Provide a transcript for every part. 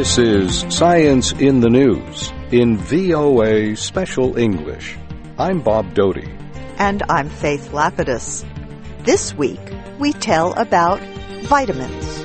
This is Science in the News in VOA Special English. I'm Bob Doughty. And I'm Faith Lapidus. This week, we tell about vitamins.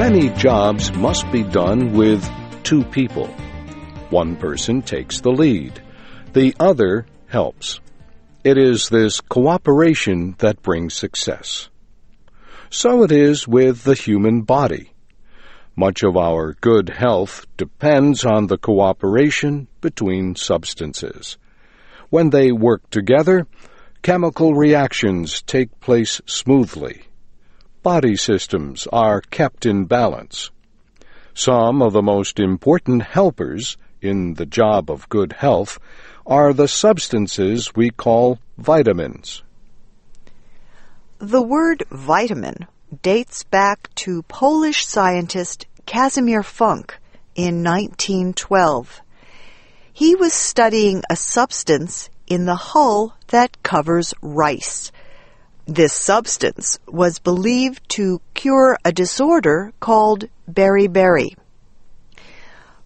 Many jobs must be done with two people. One person takes the lead, the other helps. It is this cooperation that brings success. So it is with the human body. Much of our good health depends on the cooperation between substances. When they work together, chemical reactions take place smoothly. Body systems are kept in balance. Some of the most important helpers in the job of good health are the substances we call vitamins. The word vitamin dates back to Polish scientist Casimir Funk in 1912. He was studying a substance in the hull that covers rice. This substance was believed to cure a disorder called beriberi.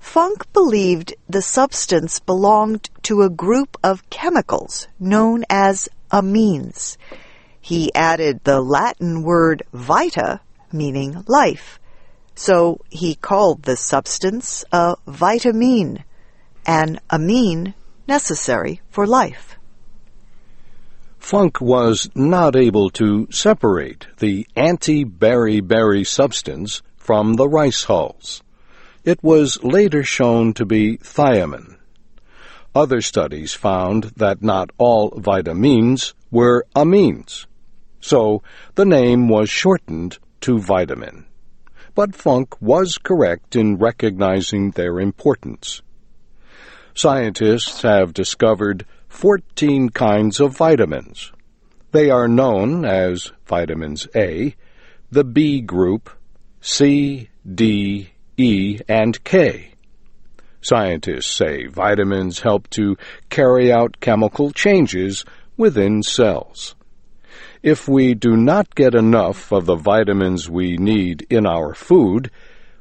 Funk believed the substance belonged to a group of chemicals known as amines. He added the Latin word vita, meaning life. So he called the substance a vitamine, an amine necessary for life. Funk was not able to separate the anti-beriberi substance from the rice hulls. It was later shown to be thiamine. Other studies found that not all vitamins were amines, so the name was shortened to vitamin. But Funk was correct in recognizing their importance. Scientists have discovered 14 kinds of vitamins. They are known as vitamins A, the B group, C, D, E, and K. Scientists say vitamins help to carry out chemical changes within cells. If we do not get enough of the vitamins we need in our food,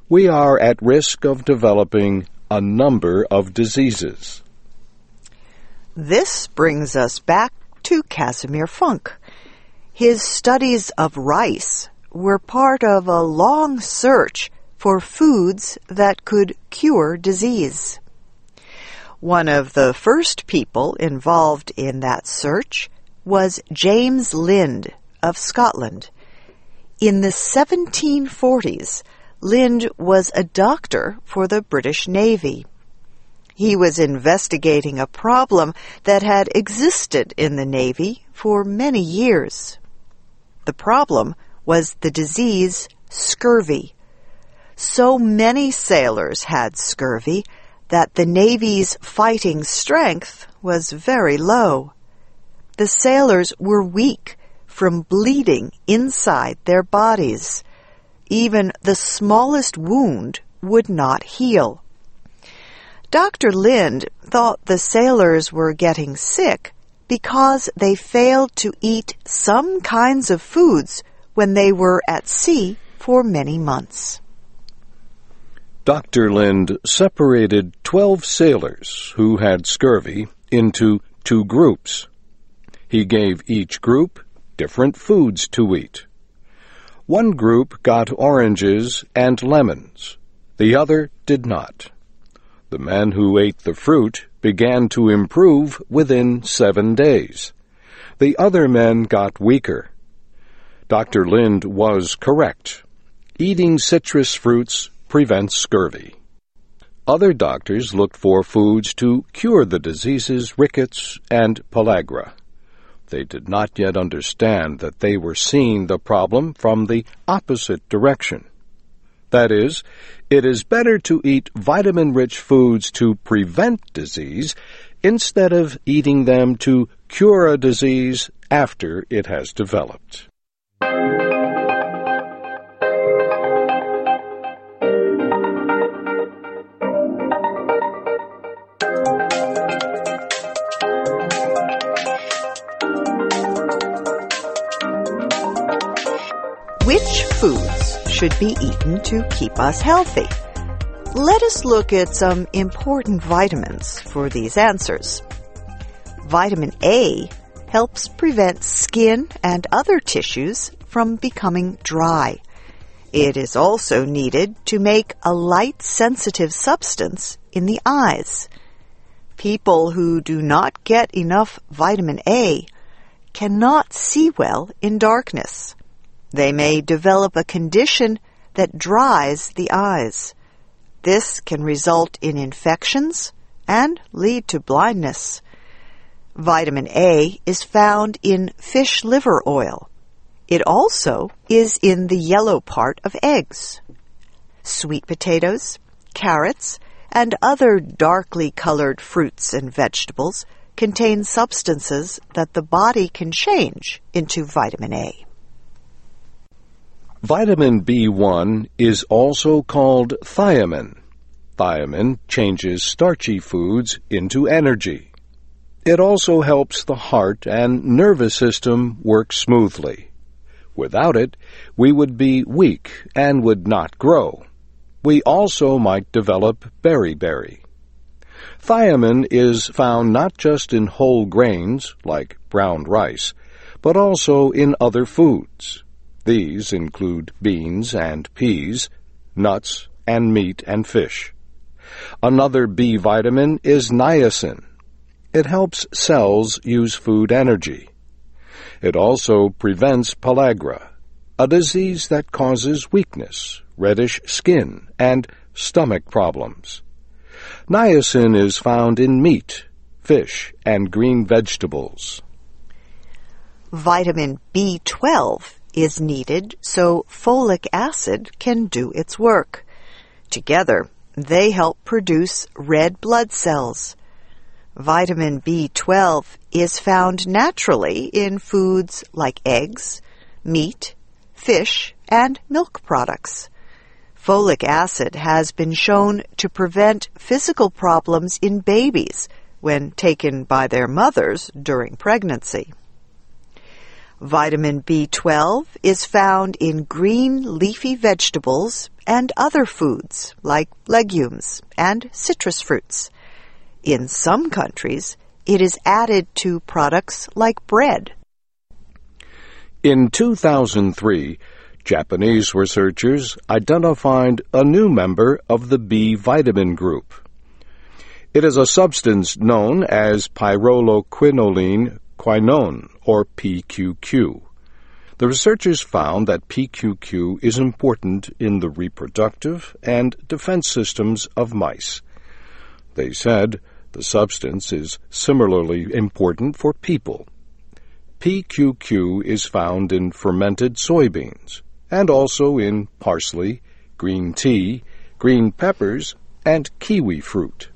we are at risk of developing a number of diseases. This brings us back to Casimir Funk. His studies of rice were part of a long search for foods that could cure disease. One of the first people involved in that search was James Lind of Scotland. In the 1740s, Lind was a doctor for the British Navy. He was investigating a problem that had existed in the Navy for many years. The problem was the disease scurvy, so many sailors had scurvy that the Navy's fighting strength was very low. The sailors were weak from bleeding inside their bodies. Even the smallest wound would not heal. Dr. Lind thought the sailors were getting sick because they failed to eat some kinds of foods when they were at sea for many months. Dr. Lind separated 12 sailors who had scurvy into two groups. He gave each group different foods to eat. One group got oranges and lemons. The other did not. The men who ate the fruit began to improve within seven days. The other men got weaker. Dr. Lind was correct. Eating citrus fruits prevents scurvy. Other doctors looked for foods to cure the diseases rickets and pellagra. They did not yet understand that they were seeing the problem from the opposite direction. That is, it is better to eat vitamin rich foods to prevent disease instead of eating them to cure a disease after it has developed. Foods should be eaten to keep us healthy? Let us look at some important vitamins for these answers. Vitamin A helps prevent skin and other tissues from becoming dry. It is also needed to make a light sensitive substance in the eyes. People who do not get enough vitamin A cannot see well in darkness. They may develop a condition that dries the eyes. This can result in infections and lead to blindness. Vitamin A is found in fish liver oil. It also is in the yellow part of eggs. Sweet potatoes, carrots, and other darkly colored fruits and vegetables contain substances that the body can change into vitamin A. Vitamin B1 is also called thiamine. Thiamine changes starchy foods into energy. It also helps the heart and nervous system work smoothly. Without it, we would be weak and would not grow. We also might develop beriberi. Thiamine is found not just in whole grains, like brown rice, but also in other foods. These include beans and peas, nuts, and meat and fish. Another B vitamin is niacin. It helps cells use food energy. It also prevents pellagra, a disease that causes weakness, reddish skin, and stomach problems. Niacin is found in meat, fish, and green vegetables. Vitamin B12 is needed so folic acid can do its work. Together, they help produce red blood cells. Vitamin B12 is found naturally in foods like eggs, meat, fish, and milk products. Folic acid has been shown to prevent physical problems in babies when taken by their mothers during pregnancy. Vitamin B12 is found in green leafy vegetables and other foods like legumes and citrus fruits. In some countries, it is added to products like bread. In 2003, Japanese researchers identified a new member of the B vitamin group. It is a substance known as pyrroloquinoline quinone, or PQQ. The researchers found that PQQ is important in the reproductive and defense systems of mice. They said the substance is similarly important for people. PQQ is found in fermented soybeans and also in parsley, green tea, green peppers, and kiwi fruit.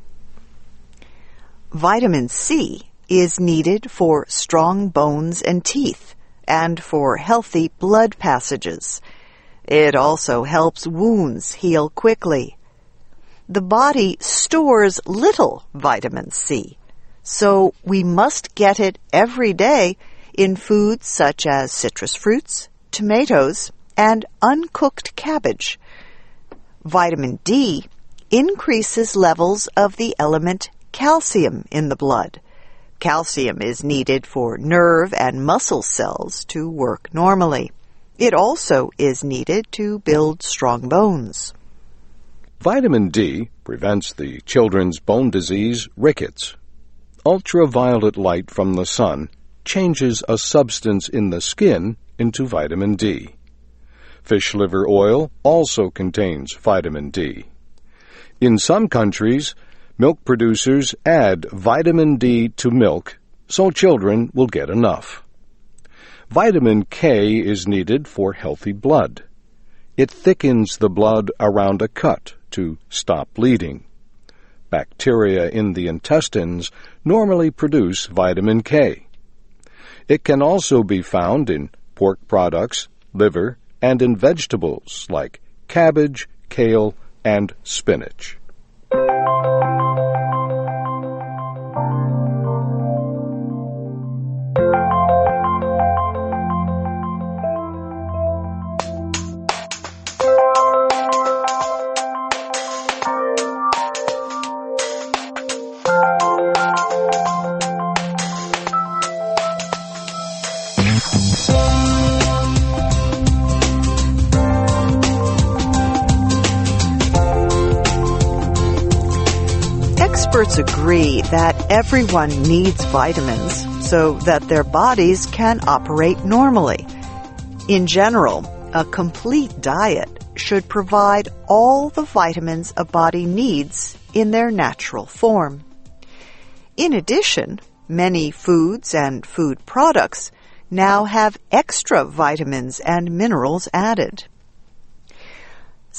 Vitamin C is needed for strong bones and teeth and for healthy blood passages. It also helps wounds heal quickly. The body stores little vitamin C, so we must get it every day in foods such as citrus fruits, tomatoes, and uncooked cabbage. Vitamin D increases levels of the element calcium in the blood. Calcium is needed for nerve and muscle cells to work normally. It also is needed to build strong bones. Vitamin D prevents the children's bone disease rickets. Ultraviolet light from the sun changes a substance in the skin into vitamin D. Fish liver oil also contains vitamin D. In some countries, milk producers add vitamin D to milk so children will get enough. Vitamin K is needed for healthy blood. It thickens the blood around a cut to stop bleeding. Bacteria in the intestines normally produce vitamin K. It can also be found in pork products, liver, and in vegetables like cabbage, kale, and spinach. Experts agree that everyone needs vitamins so that their bodies can operate normally. In general, a complete diet should provide all the vitamins a body needs in their natural form. In addition, many foods and food products now have extra vitamins and minerals added.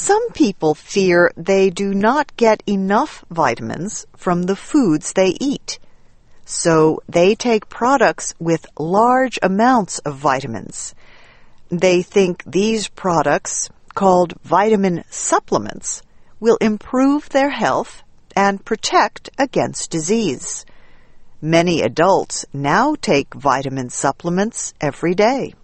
Some people fear they do not get enough vitamins from the foods they eat. So they take products with large amounts of vitamins. They think these products, called vitamin supplements, will improve their health and protect against disease. Many adults now take vitamin supplements every day.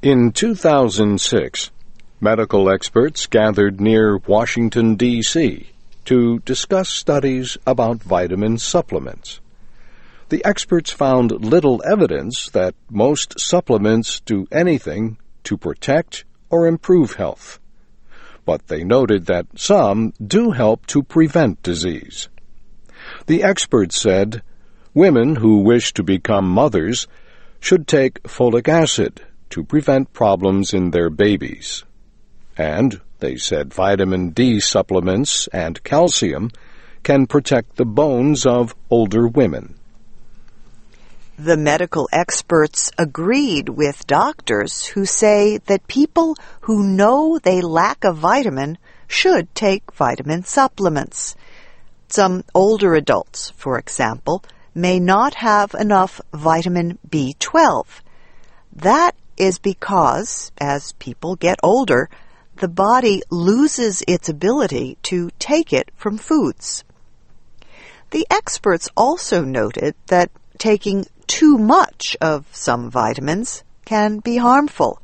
In 2006, medical experts gathered near Washington, D.C. to discuss studies about vitamin supplements. The experts found little evidence that most supplements do anything to protect or improve health. But they noted that some do help to prevent disease. The experts said Women who wish to become mothers should take folic acid to prevent problems in their babies. And, they said, vitamin D supplements and calcium can protect the bones of older women. The medical experts agreed with doctors who say that people who know they lack a vitamin should take vitamin supplements. Some older adults, for example, may not have enough vitamin B12. That is because, as people get older, the body loses its ability to take it from foods. The experts also noted that taking too much of some vitamins can be harmful.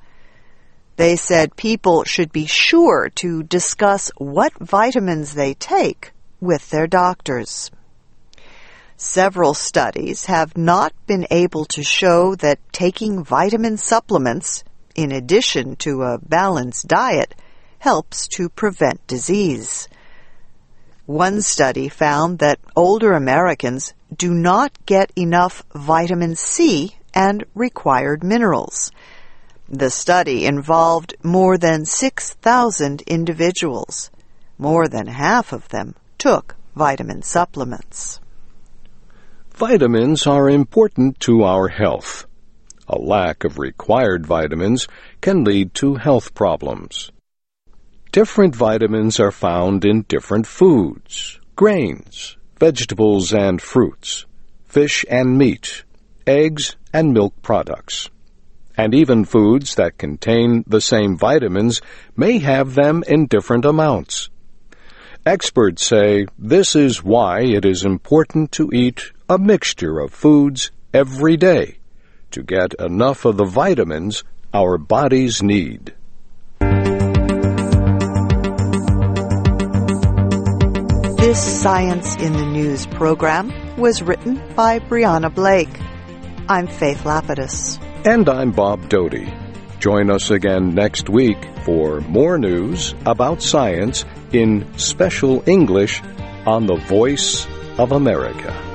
They said people should be sure to discuss what vitamins they take with their doctors. Several studies have not been able to show that taking vitamin supplements, in addition to a balanced diet, helps to prevent disease. One study found that older Americans do not get enough vitamin C and required minerals. The study involved more than 6,000 individuals. More than half of them took vitamin supplements. Vitamins are important to our health. A lack of required vitamins can lead to health problems. Different vitamins are found in different foods, grains, vegetables and fruits, fish and meat, eggs and milk products. And even foods that contain the same vitamins may have them in different amounts. Experts say this is why it is important to eat a mixture of foods every day to get enough of the vitamins our bodies need. This Science in the News program was written by Brianna Blake. I'm Faith Lapidus. And I'm Bob Doughty. Join us again next week for more news about science in special English on the Voice of America.